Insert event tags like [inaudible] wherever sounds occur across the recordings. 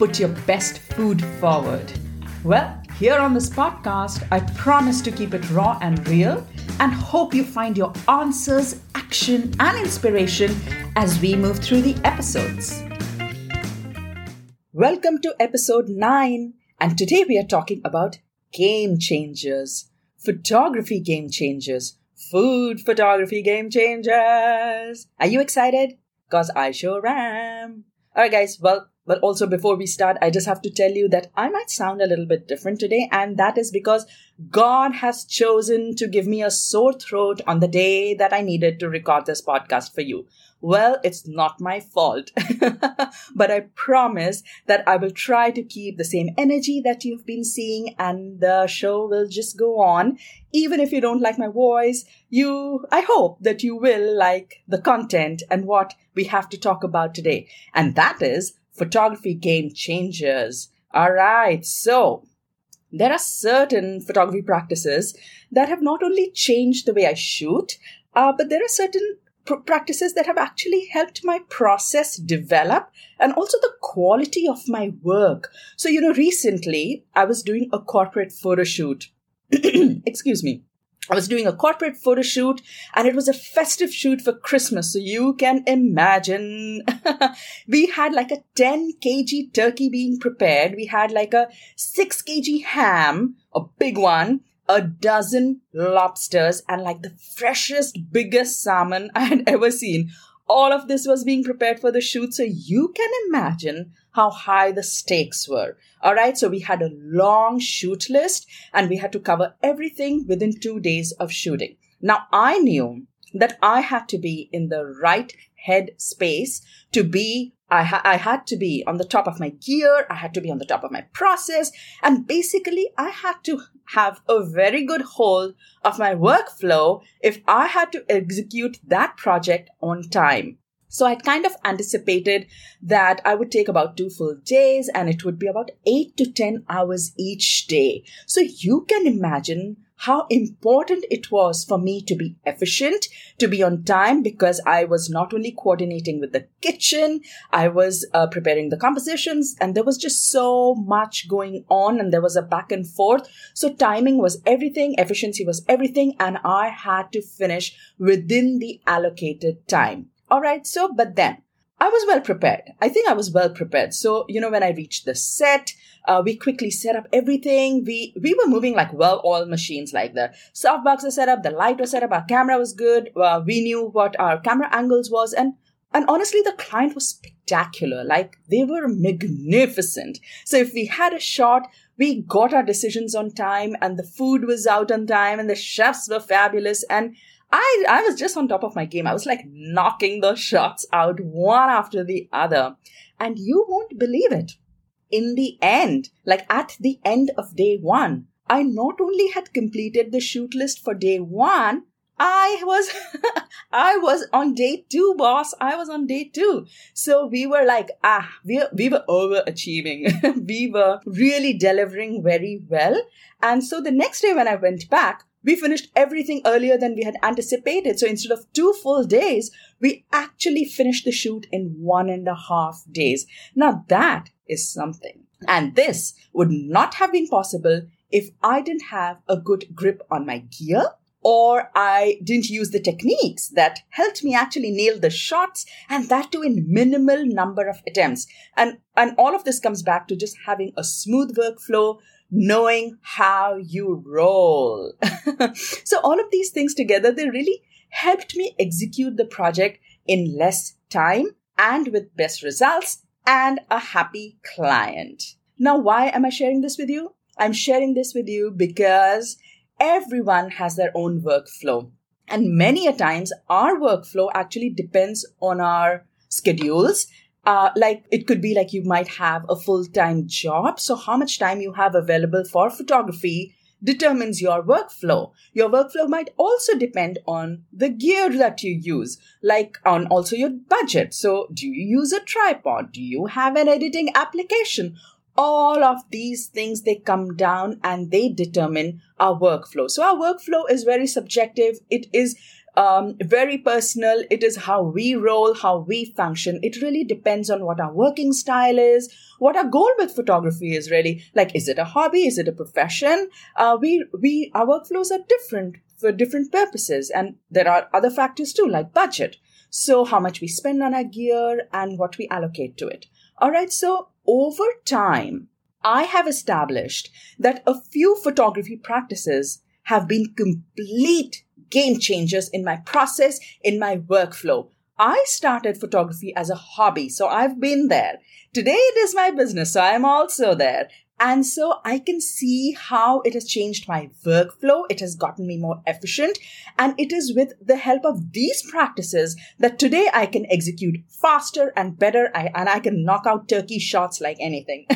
put your best food forward. Well, here on this podcast, I promise to keep it raw and real and hope you find your answers, action, and inspiration as we move through the episodes. Welcome to episode 9, and today we are talking about game changers, photography game changers, food photography game changers. Are you excited? Because I sure am. Alright, guys, well, but also before we start, I just have to tell you that I might sound a little bit different today, and that is because God has chosen to give me a sore throat on the day that I needed to record this podcast for you. Well, it's not my fault. [laughs] but I promise that I will try to keep the same energy that you've been seeing and the show will just go on. Even if you don't like my voice, you, I hope that you will like the content and what we have to talk about today. And that is photography game changers. All right. So there are certain photography practices that have not only changed the way I shoot, uh, but there are certain pr- practices that have actually helped my process develop and also the quality of my work. So, you know, recently I was doing a corporate photo shoot. [clears throat] Excuse me. I was doing a corporate photo shoot and it was a festive shoot for Christmas. So you can imagine [laughs] we had like a 10 kg turkey being prepared. We had like a 6 kg ham, a big one, a dozen lobsters and like the freshest, biggest salmon [laughs] I had ever seen. All of this was being prepared for the shoot. So you can imagine how high the stakes were. All right. So we had a long shoot list and we had to cover everything within two days of shooting. Now I knew that I had to be in the right head space to be I, ha- I had to be on the top of my gear. I had to be on the top of my process. And basically, I had to have a very good hold of my workflow if I had to execute that project on time. So I'd kind of anticipated that I would take about two full days and it would be about eight to 10 hours each day. So you can imagine how important it was for me to be efficient, to be on time, because I was not only coordinating with the kitchen, I was uh, preparing the compositions, and there was just so much going on, and there was a back and forth. So timing was everything, efficiency was everything, and I had to finish within the allocated time. All right. So, but then I was well prepared. I think I was well prepared. So, you know, when I reached the set, uh, we quickly set up everything. We we were moving like well-oiled machines. Like the softbox was set up, the light was set up, our camera was good. Uh, we knew what our camera angles was, and and honestly, the client was spectacular. Like they were magnificent. So if we had a shot, we got our decisions on time, and the food was out on time, and the chefs were fabulous, and I, I was just on top of my game. I was like knocking the shots out one after the other. And you won't believe it. In the end, like at the end of day one, I not only had completed the shoot list for day one, I was, [laughs] I was on day two, boss. I was on day two. So we were like, ah, we, we were overachieving. [laughs] we were really delivering very well. And so the next day when I went back, we finished everything earlier than we had anticipated. So instead of two full days, we actually finished the shoot in one and a half days. Now that is something. And this would not have been possible if I didn't have a good grip on my gear or I didn't use the techniques that helped me actually nail the shots and that too in minimal number of attempts. And, and all of this comes back to just having a smooth workflow, knowing how you roll. [laughs] so all of these things together, they really helped me execute the project in less time and with best results and a happy client. Now, why am I sharing this with you? I'm sharing this with you because everyone has their own workflow. And many a times our workflow actually depends on our schedules uh, like it could be like you might have a full-time job so how much time you have available for photography determines your workflow. Your workflow might also depend on the gear that you use, like on also your budget. So, do you use a tripod? Do you have an editing application? All of these things they come down and they determine our workflow. So, our workflow is very subjective. It is um, very personal. It is how we roll, how we function. It really depends on what our working style is, what our goal with photography is really. Like, is it a hobby? Is it a profession? Uh, we, we, our workflows are different for different purposes. And there are other factors too, like budget. So how much we spend on our gear and what we allocate to it. All right. So over time, I have established that a few photography practices have been complete game changers in my process, in my workflow. I started photography as a hobby, so I've been there. Today it is my business, so I'm also there. And so I can see how it has changed my workflow. It has gotten me more efficient. And it is with the help of these practices that today I can execute faster and better. I, and I can knock out turkey shots like anything.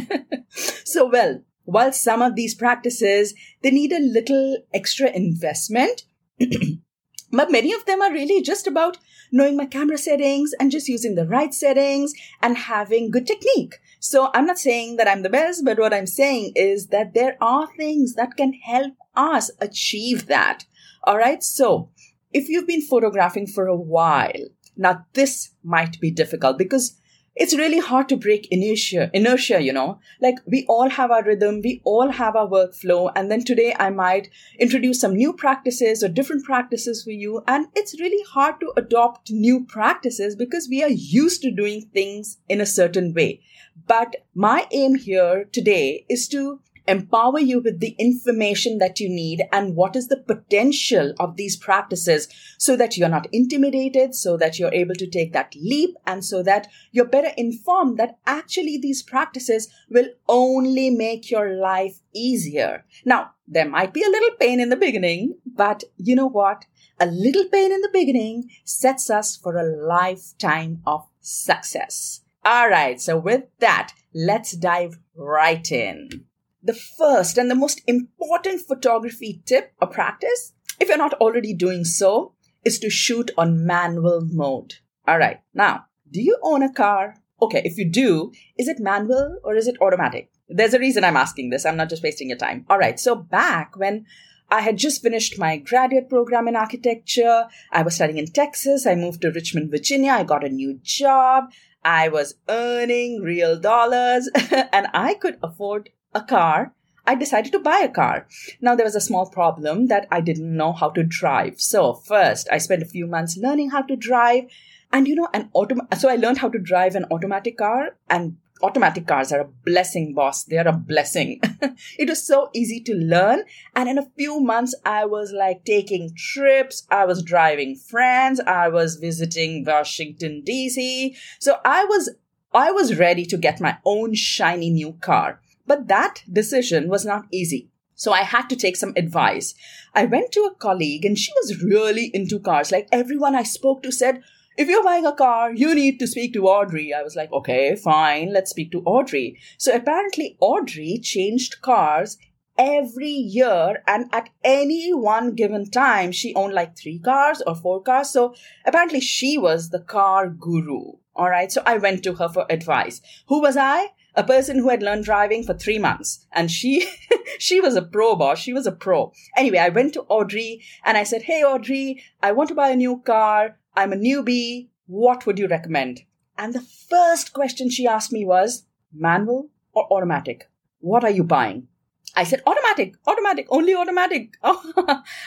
[laughs] so, well, while some of these practices, they need a little extra investment, [clears throat] but many of them are really just about knowing my camera settings and just using the right settings and having good technique. So I'm not saying that I'm the best, but what I'm saying is that there are things that can help us achieve that. All right. So if you've been photographing for a while, now this might be difficult because it's really hard to break inertia inertia you know? Like we all have our rhythm we all have our workflow and then today i might introduce some new practices or different practices for you and it's really hard to adopt new practices because we are used to doing things in a certain way. But my aim here today is to empower you with the information that you need and what is the potential of these practices so that you're not intimidated, so that you're able to take that leap, and so that you're better informed that actually these practices will only make your life easier. Now, there might be a little pain in the beginning, but you know what? A little pain in the beginning sets us for a lifetime of success. All right. So with that, let's dive right in the first and the most important photography tip or practice, if you're not already doing so, is to shoot on manual mode. All right. Now, do you own a car? Okay, if you do, is it manual or is it automatic? There's a reason I'm asking this. I'm not just wasting your time. All right. So back when I had just finished my graduate program in architecture, I was studying in Texas. I moved to Richmond, Virginia. I got a new job. I was earning real dollars [laughs] and I could afford a car, I decided to buy a car. Now there was a small problem that I didn't know how to drive. So first I spent a few months learning how to drive. And you know an autom- so I learned how to drive an automatic car. And automatic cars are a blessing boss. They are a blessing. [laughs] It was so easy to learn. And in a few months i was like taking trips. I was driving friends. I was visiting washington dc so i was i was ready to get my own shiny new car but that decision was not easy. So I had to take some advice. I went to a colleague and she was really into cars. Like everyone I spoke to said, if you're buying a car, you need to speak to Audrey. I was like, okay, fine, let's speak to Audrey. So apparently Audrey changed cars every year and at any one given time she owned like three cars or four cars so apparently she was the car guru all right so i went to her for advice who was i a person who had learned driving for three months. And she [laughs] she was a pro boss. She was a pro. Anyway i went to audrey and i said hey audrey i want to buy a new car. I'm a newbie. What would you recommend? And the first question she asked me was manual or automatic? What are you buying? I said automatic automatic only automatic. [laughs]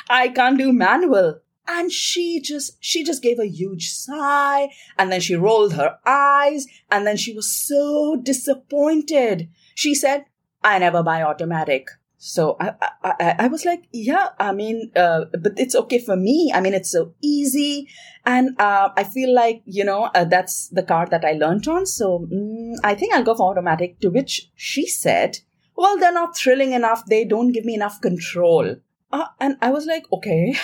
I can't do manual and she just she just gave a huge sigh and then she rolled her eyes and then she was so disappointed she said i never buy automatic so I, I, I was like, yeah, I mean, uh, but it's okay for me. I mean, it's so easy. And, uh, I feel like, you know, uh, that's the car that I learned on. So mm, I think I'll go for automatic to which she said, well, they're not thrilling enough. They don't give me enough control. Uh, and I was like, okay.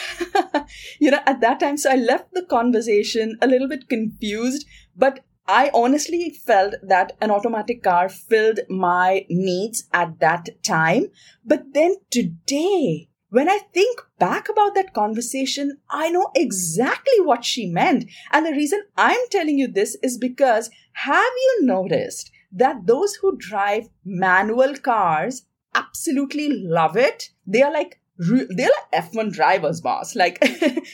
[laughs] you know, at that time, so I left the conversation a little bit confused, but I honestly felt that an automatic car filled my needs at that time. But then today, when I think back about that conversation, I know exactly what she meant. And the reason I'm telling you this is because have you noticed that those who drive manual cars absolutely love it? They are like, they're like F1 drivers, boss. Like,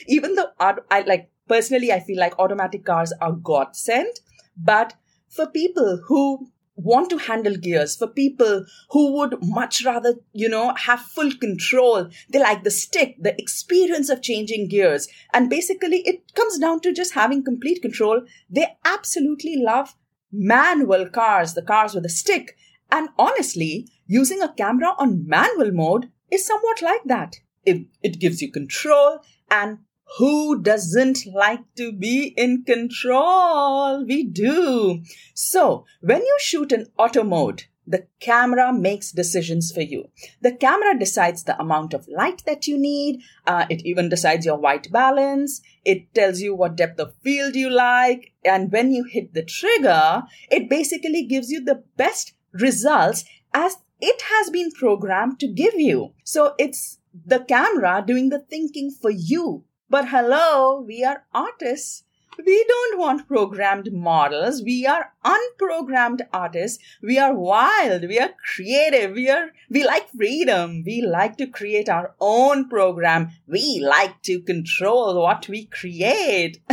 [laughs] even though I like personally, I feel like automatic cars are godsend, but for people who want to handle gears for people who would much rather, you know, have full control. They like the stick, the experience of changing gears. And basically, it comes down to just having complete control. They absolutely love manual cars, the cars with a stick. And honestly, using a camera on manual mode is somewhat like that. It, it gives you control and who doesn't like to be in control? We do. So, when you shoot in auto mode, the camera makes decisions for you. The camera decides the amount of light that you need. Uh, it even decides your white balance. It tells you what depth of field you like. And when you hit the trigger, it basically gives you the best results as it has been programmed to give you. So it's the camera doing the thinking for you but hello, we are artists. We don't want programmed models. We are unprogrammed artists. We are wild. We are creative. We are, we like freedom. We like to create our own program. We like to control what we create. [laughs]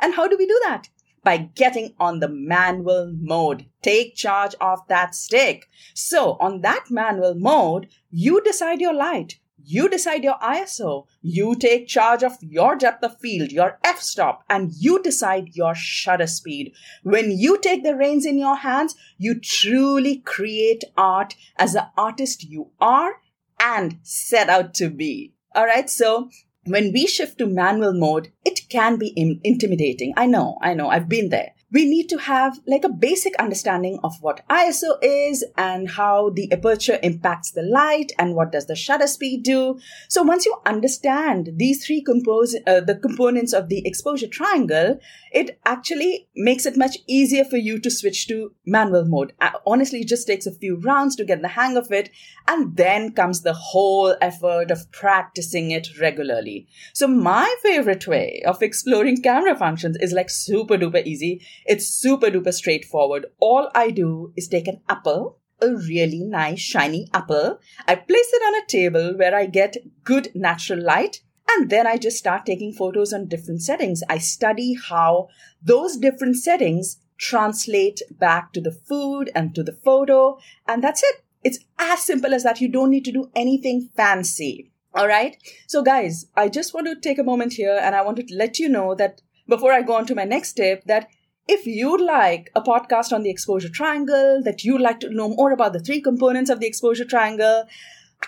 and how do we do that? By getting on the manual mode. Take charge of that stick. So on that manual mode, you decide your light. You decide your ISO. You take charge of your depth of field, your f stop, and you decide your shutter speed. When you take the reins in your hands, you truly create art as the artist you are and set out to be. All right. So when we shift to manual mode, it can be intimidating. I know, I know, I've been there we need to have like a basic understanding of what ISO is and how the aperture impacts the light and what does the shutter speed do. So once you understand these three compose, uh, the components of the exposure triangle, it actually makes it much easier for you to switch to manual mode. Uh, honestly, it just takes a few rounds to get the hang of it. And then comes the whole effort of practicing it regularly. So my favorite way of exploring camera functions is like super duper easy it's super duper straightforward. All I do is take an apple, a really nice shiny apple. I place it on a table where I get good natural light. And then I just start taking photos on different settings. I study how those different settings translate back to the food and to the photo. And that's it. It's as simple as that. You don't need to do anything fancy. All right. So guys, I just want to take a moment here and I want to let you know that before I go on to my next tip that if you'd like a podcast on the exposure triangle, that you'd like to know more about the three components of the exposure triangle,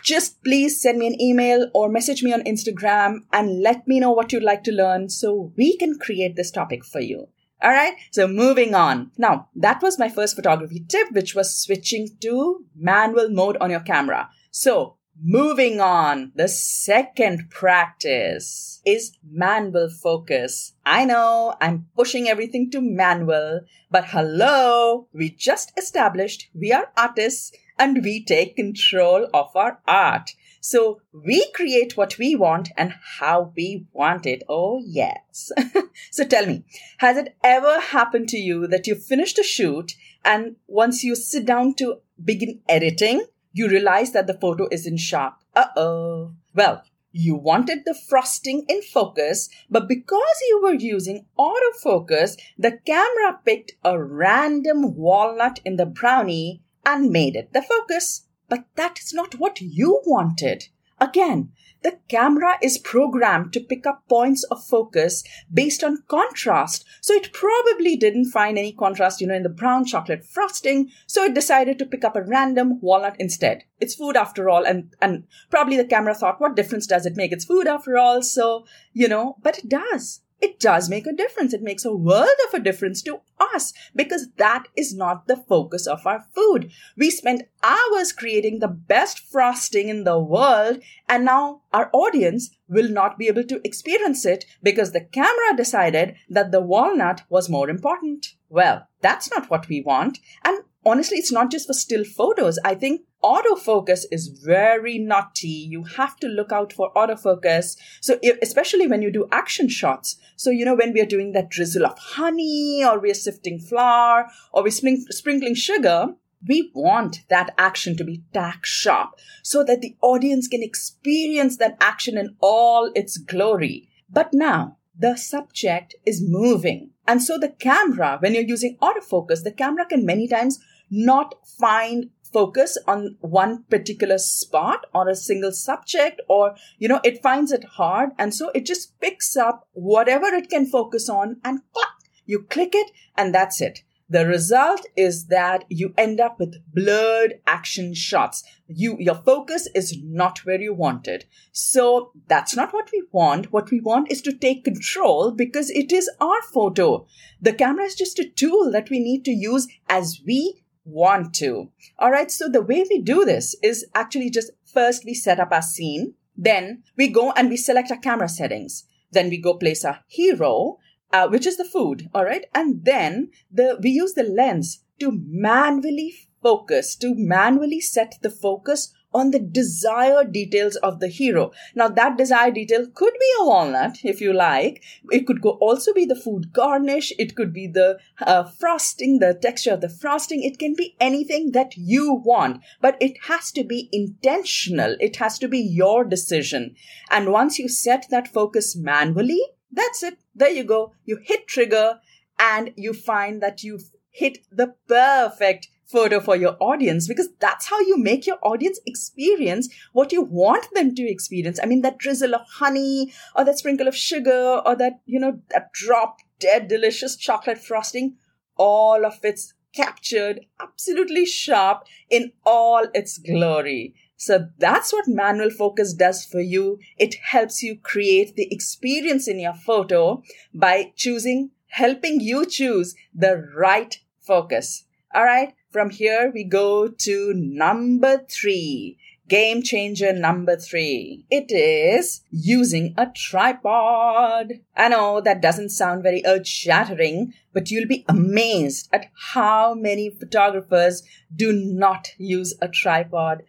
just please send me an email or message me on Instagram and let me know what you'd like to learn so we can create this topic for you. All right. So moving on. Now, that was my first photography tip, which was switching to manual mode on your camera. So Moving on, the second practice is manual focus. I know I'm pushing everything to manual, but hello, we just established we are artists and we take control of our art. So we create what we want and how we want it. Oh, yes. [laughs] so tell me, has it ever happened to you that you finished a shoot and once you sit down to begin editing, you realize that the photo isn't sharp. Uh oh. Well, you wanted the frosting in focus, but because you were using autofocus, the camera picked a random walnut in the brownie and made it the focus. But that is not what you wanted. Again, the camera is programmed to pick up points of focus based on contrast. So it probably didn't find any contrast, you know, in the brown chocolate frosting. So it decided to pick up a random walnut instead. It's food after all. And, and probably the camera thought, what difference does it make? It's food after all. So, you know, but it does it does make a difference. It makes a world of a difference to us because that is not the focus of our food. We spent hours creating the best frosting in the world and now our audience will not be able to experience it because the camera decided that the walnut was more important. Well, that's not what we want. And honestly, it's not just for still photos. I think autofocus is very naughty. You have to look out for autofocus. So, especially when you do action shots. So, you know, when we are doing that drizzle of honey or we're sifting flour or we're sprinkling sugar, we want that action to be tack sharp so that the audience can experience that action in all its glory. But now the subject is moving. And so the camera, when you're using autofocus, the camera can many times not find focus on one particular spot or a single subject or you know it finds it hard and so it just picks up whatever it can focus on and clack, you click it and that's it the result is that you end up with blurred action shots. You, your focus is not where you want it. So that's not what we want. What we want is to take control because it is our photo. The camera is just a tool that we need to use as we want to. All right. So the way we do this is actually just first we set up our scene. Then we go and we select our camera settings. Then we go place our hero uh, which is the food, all right? And then the we use the lens to manually focus, to manually set the focus on the desired details of the hero. Now, that desired detail could be a walnut, if you like. It could go also be the food garnish. It could be the uh, frosting, the texture of the frosting. It can be anything that you want, but it has to be intentional. It has to be your decision. And once you set that focus manually, that's it. There you go. You hit trigger and you find that you've hit the perfect photo for your audience because that's how you make your audience experience what you want them to experience. I mean, that drizzle of honey or that sprinkle of sugar or that, you know, that drop dead delicious chocolate frosting, all of it's captured absolutely sharp in all its glory. So that's what manual focus does for you. It helps you create the experience in your photo by choosing, helping you choose the right focus. All right. From here, we go to number three. Game changer number three. It is using a tripod. I know that doesn't sound very earth shattering, but you'll be amazed at how many photographers do not use a tripod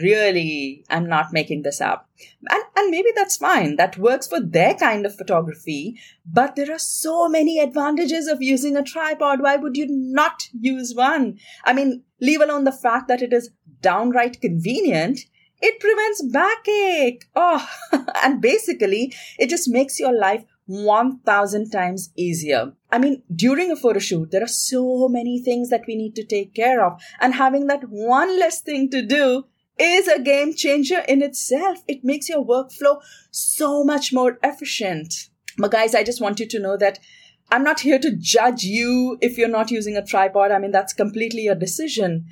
really i'm not making this up. And, and maybe that's fine. That works for their kind of photography. But there are so many advantages of using a tripod. Why would you not use one? I mean leave alone the fact that it is downright convenient it prevents backache. Oh [laughs] and basically it just makes your life 1000 times easier. I mean, during a photo shoot, there are so many things that we need to take care of, and having that one less thing to do is a game changer in itself. It makes your workflow so much more efficient. But guys, I just want you to know that I'm not here to judge you if you're not using a tripod. I mean, that's completely your decision.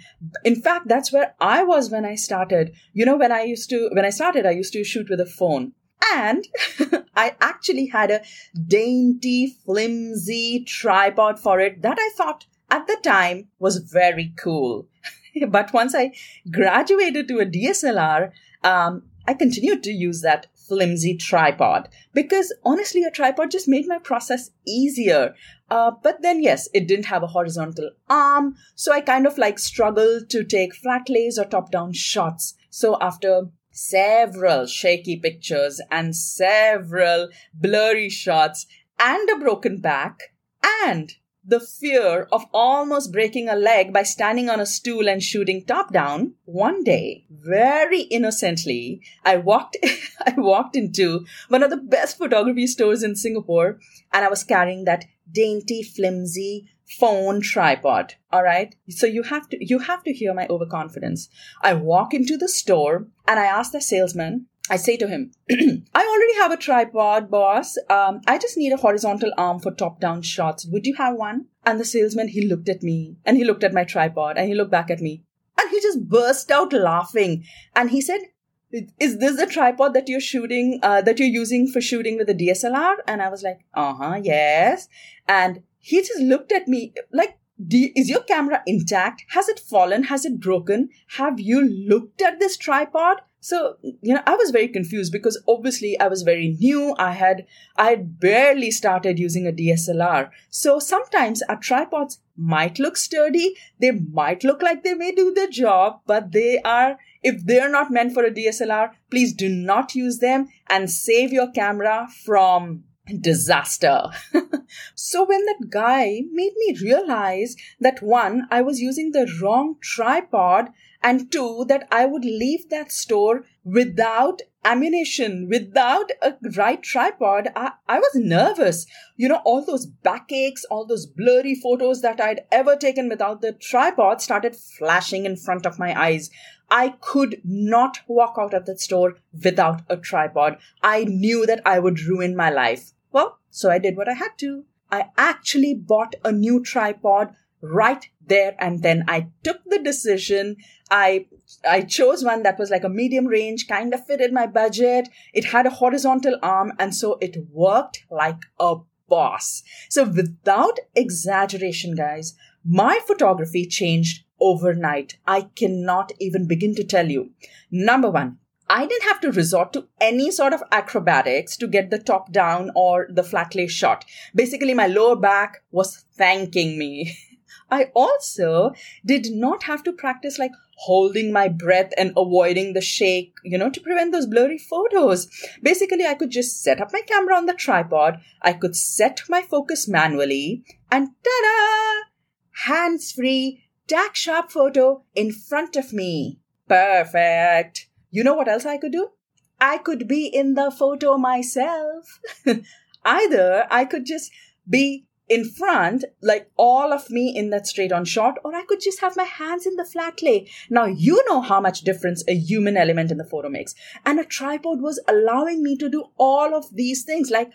In fact, that's where I was when I started. You know, when I used to, when I started, I used to shoot with a phone. And [laughs] I actually had a dainty, flimsy tripod for it that I thought at the time was very cool. [laughs] but once I graduated to a DSLR, um, I continued to use that flimsy tripod because honestly, a tripod just made my process easier. Uh, but then, yes, it didn't have a horizontal arm, so I kind of like struggled to take flat lays or top down shots. So after several shaky pictures and several blurry shots and a broken back and the fear of almost breaking a leg by standing on a stool and shooting top down, one day, very innocently, I walked, [laughs] I walked into one of the best photography stores in Singapore and I was carrying that dainty, flimsy phone tripod. All right. So you have to, you have to hear my overconfidence. I walk into the store and I ask the salesman, I say to him, [clears throat] I already have a tripod, boss. Um, I just need a horizontal arm for top down shots. Would you have one? And the salesman, he looked at me and he looked at my tripod and he looked back at me and he just burst out laughing. And he said, is this the tripod that you're shooting, uh, that you're using for shooting with a DSLR? And I was like, uh huh, yes. And he just looked at me like, is your camera intact? Has it fallen? Has it broken? Have you looked at this tripod? So, you know, I was very confused because obviously I was very new. I had, I had barely started using a DSLR. So sometimes our tripods might look sturdy. They might look like they may do the job, but they are, if they're not meant for a DSLR, please do not use them and save your camera from disaster. [laughs] so when that guy made me realize that one, I was using the wrong tripod and two, that I would leave that store without ammunition, without a right tripod, I, I was nervous. You know, all those backaches, all those blurry photos that I'd ever taken without the tripod started flashing in front of my eyes. I could not walk out of that store without a tripod. I knew that I would ruin my life. Well, so I did what I had to. I actually bought a new tripod right there and then I took the decision. I I chose one that was like a medium range, kind of fitted my budget. It had a horizontal arm and so it worked like a boss. So without exaggeration, guys, my photography changed overnight. I cannot even begin to tell you. Number one, I didn't have to resort to any sort of acrobatics to get the top down or the flat lay shot. Basically, my lower back was thanking me. [laughs] I also did not have to practice like holding my breath and avoiding the shake, you know, to prevent those blurry photos. Basically, I could just set up my camera on the tripod, I could set my focus manually, and ta da! Hands free, tack sharp photo in front of me. Perfect. You know what else I could do? I could be in the photo myself. [laughs] Either I could just be in front, like all of me in that straight on shot, or I could just have my hands in the flat lay. Now, you know how much difference a human element in the photo makes. And a tripod was allowing me to do all of these things. Like,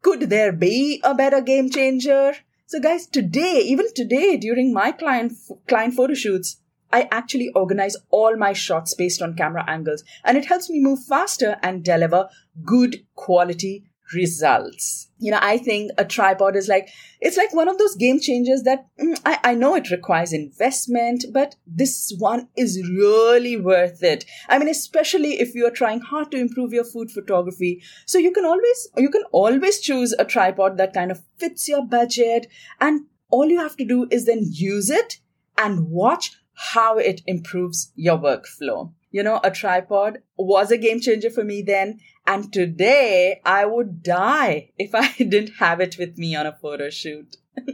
could there be a better game changer? So guys, today, even today, during my client, client photo shoots, I actually organize all my shots based on camera angles and it helps me move faster and deliver good quality results. You know, I think a tripod is like, it's like one of those game changers that mm, I, I know it requires investment, but this one is really worth it. I mean, especially if you're trying hard to improve your food photography. So you can always, you can always choose a tripod that kind of fits your budget and all you have to do is then use it and watch how it improves your workflow. You know, a tripod was a game changer for me then. And today I would die if [laughs] I didn't have it with me on a photo shoot. [laughs]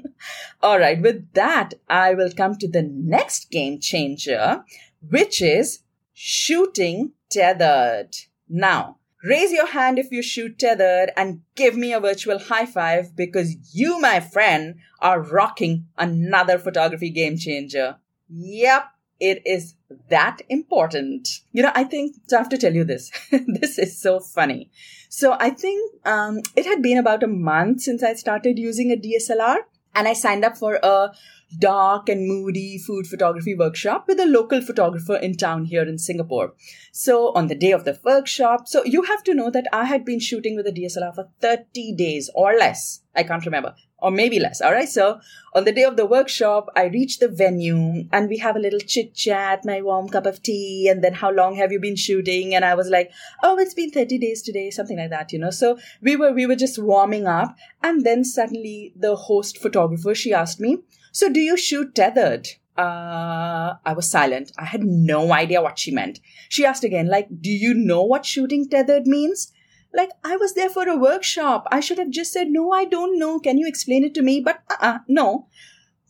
All right. With that, I will come to the next game changer, which is shooting tethered. Now, raise your hand if you shoot tethered and give me a virtual high five because you, my friend, are rocking another photography game changer. Yep, it is that important. You know, I think, so I have to tell you this. [laughs] this is so funny. So I think um, it had been about a month since I started using a DSLR and I signed up for a dark and moody food photography workshop with a local photographer in town here in Singapore. So on the day of the workshop, so you have to know that I had been shooting with a DSLR for 30 days or less. I can't remember or maybe less. All right. So on the day of the workshop, I reach the venue and we have a little chit chat, my warm cup of tea, and then how long have you been shooting? And I was like, oh, it's been 30 days today, something like that, you know. So we were we were just warming up, and then suddenly the host photographer she asked me, so do you shoot tethered? Uh, I was silent. I had no idea what she meant. She asked again, like, do you know what shooting tethered means? Like, I was there for a workshop. I should have just said, no, I don't know. Can you explain it to me? But uh-uh, no.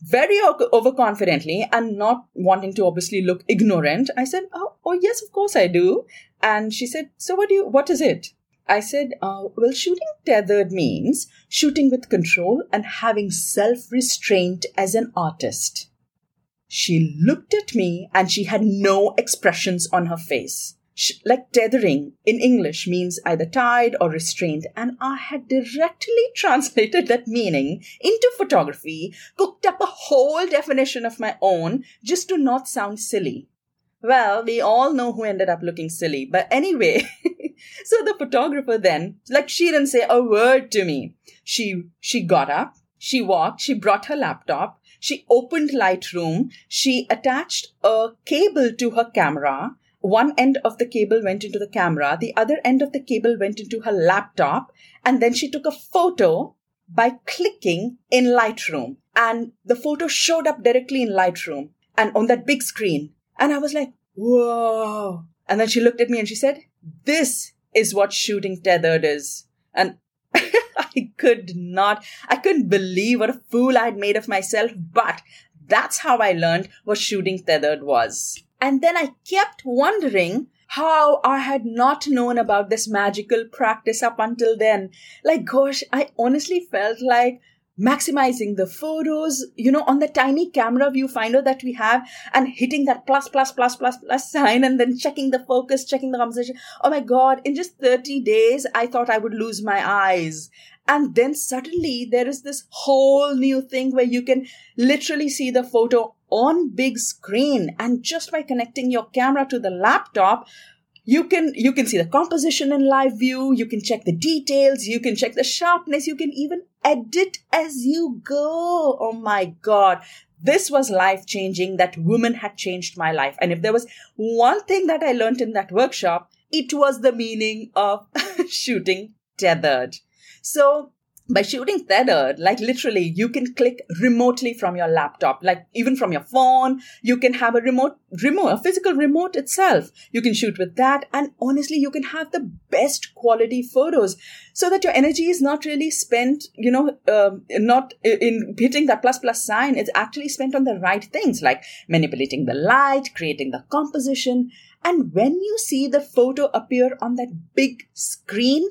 Very overconfidently and not wanting to obviously look ignorant, I said, oh, oh, yes, of course I do. And she said, so what do you, what is it? I said, uh, well, shooting tethered means shooting with control and having self restraint as an artist. She looked at me and she had no expressions on her face like tethering in English means either tied or restrained, and I had directly [laughs] translated that meaning into photography, cooked up a whole definition of my own just to not sound silly. Well, we all know who ended up looking silly, but anyway, [laughs] so the photographer then, like she didn't say a word to me. She, she got up, she walked, she brought her laptop, she opened Lightroom, she attached a cable to her camera, one end of the cable went into the camera, the other end of the cable went into her laptop, and then she took a photo by clicking in Lightroom. And the photo showed up directly in Lightroom and on that big screen. And I was like, whoa. And then she looked at me and she said, This is what shooting tethered is. And [laughs] I could not, I couldn't believe what a fool I'd made of myself, but that's how I learned what shooting tethered was. And then I kept wondering how I had not known about this magical practice up until then. Like, gosh, I honestly felt like maximizing the photos, you know, on the tiny camera viewfinder that we have and hitting that plus, plus, plus, plus, plus sign and then checking the focus, checking the composition. Oh my God, in just 30 days, I thought I would lose my eyes. And then suddenly there is this whole new thing where you can literally see the photo on big screen. And just by connecting your camera to the laptop, you can you can see the composition in live view you can check the details you can check the sharpness you can even edit as you go. Oh my god. This was life changing that woman had changed my life. And if there was one thing that i learned in that workshop it was the meaning of [laughs] shooting tethered. So by shooting tethered, like literally, you can click remotely from your laptop, like even from your phone. You can have a remote, remote, a physical remote itself. You can shoot with that. And honestly, you can have the best quality photos so that your energy is not really spent, you know, um, not in hitting that plus plus sign. It's actually spent on the right things like manipulating the light, creating the composition. And when you see the photo appear on that big screen,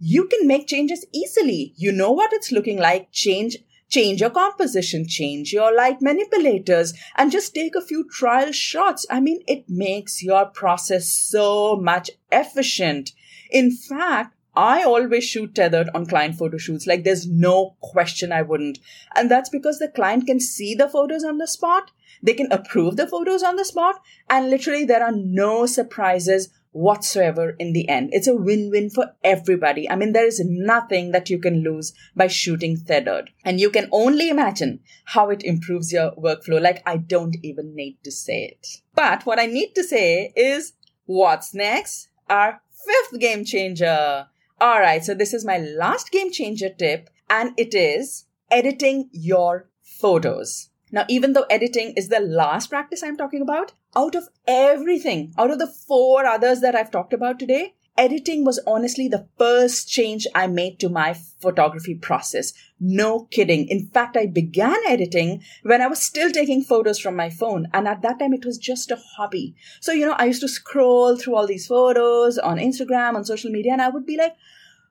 you can make changes easily. You know what it's looking like. Change, change your composition, change your light manipulators, and just take a few trial shots. I mean, it makes your process so much efficient. In fact, I always shoot tethered on client photo shoots. Like there's no question I wouldn't. And that's because the client can see the photos on the spot. They can approve the photos on the spot. And literally there are no surprises whatsoever in the end. It's a win-win for everybody. I mean, there is nothing that you can lose by shooting tethered. And you can only imagine how it improves your workflow. Like, I don't even need to say it. But what I need to say is what's next? Our fifth game changer. All right. So this is my last game changer tip and it is editing your photos. Now, even though editing is the last practice I'm talking about, out of everything, out of the four others that I've talked about today, editing was honestly the first change I made to my photography process. No kidding. In fact, I began editing when I was still taking photos from my phone. And at that time, it was just a hobby. So, you know, I used to scroll through all these photos on Instagram, on social media, and I would be like,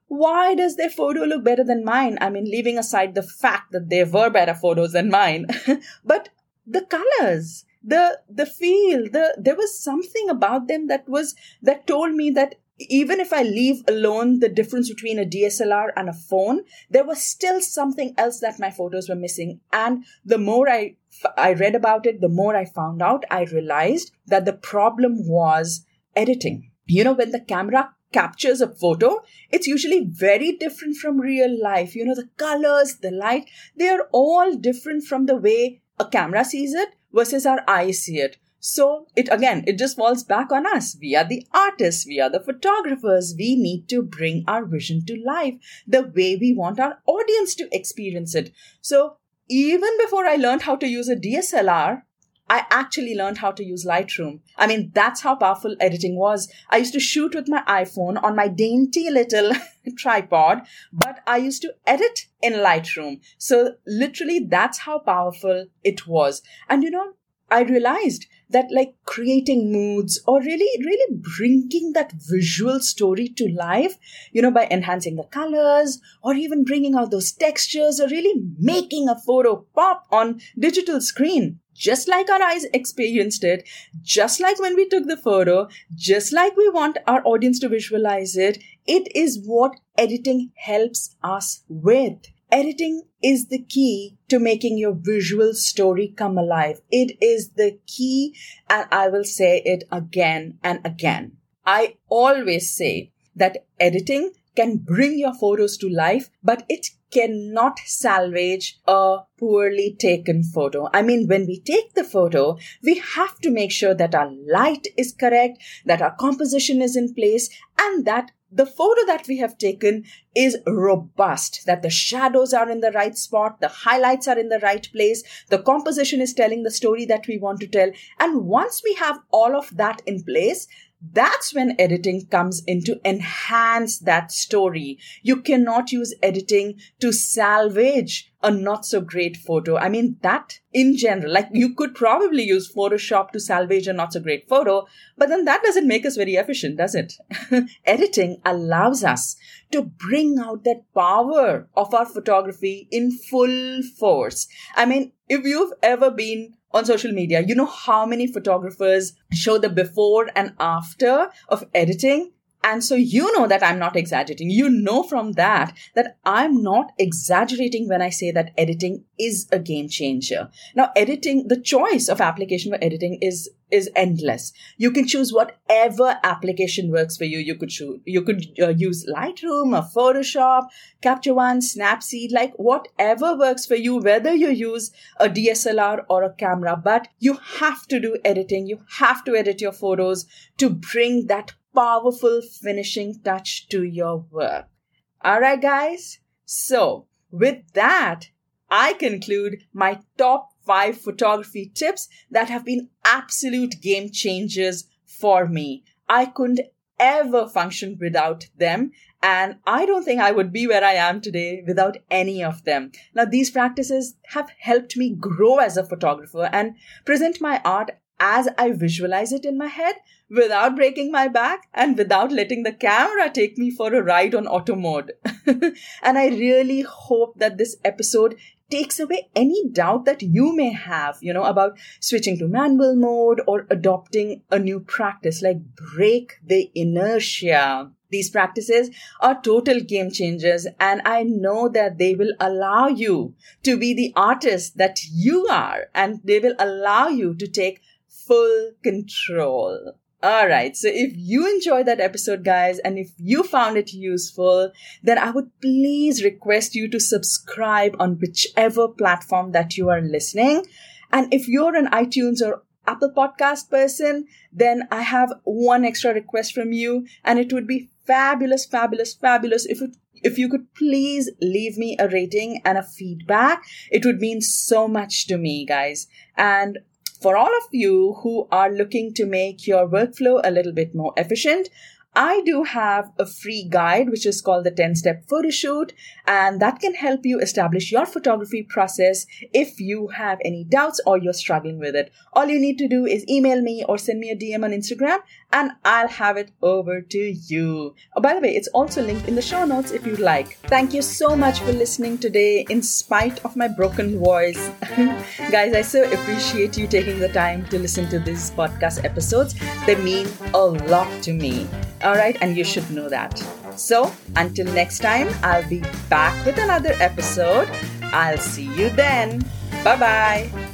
why does their photo look better than mine? I mean, leaving aside the fact that they were better photos than mine, [laughs] but the colors, the the feel, the there was something about them that was that told me that even if I leave alone the difference between a DSLR and a phone, there was still something else that my photos were missing. And the more I I read about it, the more I found out, I realized that the problem was editing. You know, when the camera captures a photo, it's usually very different from real life. You know, the colors, the light, they are all different from the way a camera sees it versus our eyes see it. So it again, it just falls back on us. We are the artists. We are the photographers. We need to bring our vision to life the way we want our audience to experience it. So even before I learned how to use a DSLR, I actually learned how to use Lightroom. I mean, that's how powerful editing was. I used to shoot with my iPhone on my dainty little [laughs] tripod, but I used to edit in Lightroom. So literally that's how powerful it was. And you know, I realized that like creating moods or really, really bringing that visual story to life, you know, by enhancing the colors or even bringing out those textures or really making a photo pop on digital screen just like our eyes experienced it, just like when we took the photo, just like we want our audience to visualize it, it is what editing helps us with. Editing is the key to making your visual story come alive. It is the key, and I will say it again and again. I always say that editing can bring your photos to life, but it cannot salvage a poorly taken photo. I mean, when we take the photo, we have to make sure that our light is correct, that our composition is in place, and that the photo that we have taken is robust, that the shadows are in the right spot, the highlights are in the right place, the composition is telling the story that we want to tell. And once we have all of that in place, that's when editing comes in to enhance that story. You cannot use editing to salvage a not so great photo. I mean, that in general, like you could probably use Photoshop to salvage a not so great photo, but then that doesn't make us very efficient, does it? [laughs] Editing allows us to bring out that power of our photography in full force. I mean, if you've ever been on social media. You know how many photographers show the before and after of editing? And so you know that I'm not exaggerating. You know from that that I'm not exaggerating when I say that editing is a game changer. Now, editing, the choice of application for editing is is endless. You can choose whatever application works for you. You could choose, you could uh, use Lightroom or Photoshop, Capture One, Snapseed, like whatever works for you, whether you use a DSLR or a camera, but you have to do editing. You have to edit your photos to bring that powerful finishing touch to your work. All right, guys. So with that, I conclude my top five photography tips that have been absolute game changers for me. I couldn't ever function without them. And I don't think I would be where I am today without any of them. Now, these practices have helped me grow as a photographer and present my art as I visualize it in my head without breaking my back and without letting the camera take me for a ride on auto mode. [laughs] and I really hope that this episode takes away any doubt that you may have, you know, about switching to manual mode or adopting a new practice, like break the inertia. These practices are total game changers, and I know that they will allow you to be the artist that you are, and they will allow you to take full control. All right. So if you enjoyed that episode, guys, and if you found it useful, then I would please request you to subscribe on whichever platform that you are listening. And if you're an iTunes or Apple podcast person, then I have one extra request from you and it would be fabulous, fabulous, fabulous if it if you could please leave me a rating and a feedback, it would mean so much to me, guys. And for all of you who are looking to make your workflow a little bit more efficient, I do have a free guide which is called the 10 step photo shoot and that can help you establish your photography process if you have any doubts or you're struggling with it. All you need to do is email me or send me a DM on Instagram and I'll have it over to you. Oh, by the way, it's also linked in the show notes if you'd like. Thank you so much for listening today in spite of my broken voice. [laughs] Guys, I so appreciate you taking the time to listen to these podcast episodes. They mean a lot to me. All right, and you should know that. So, until next time, I'll be back with another episode. I'll see you then. Bye bye.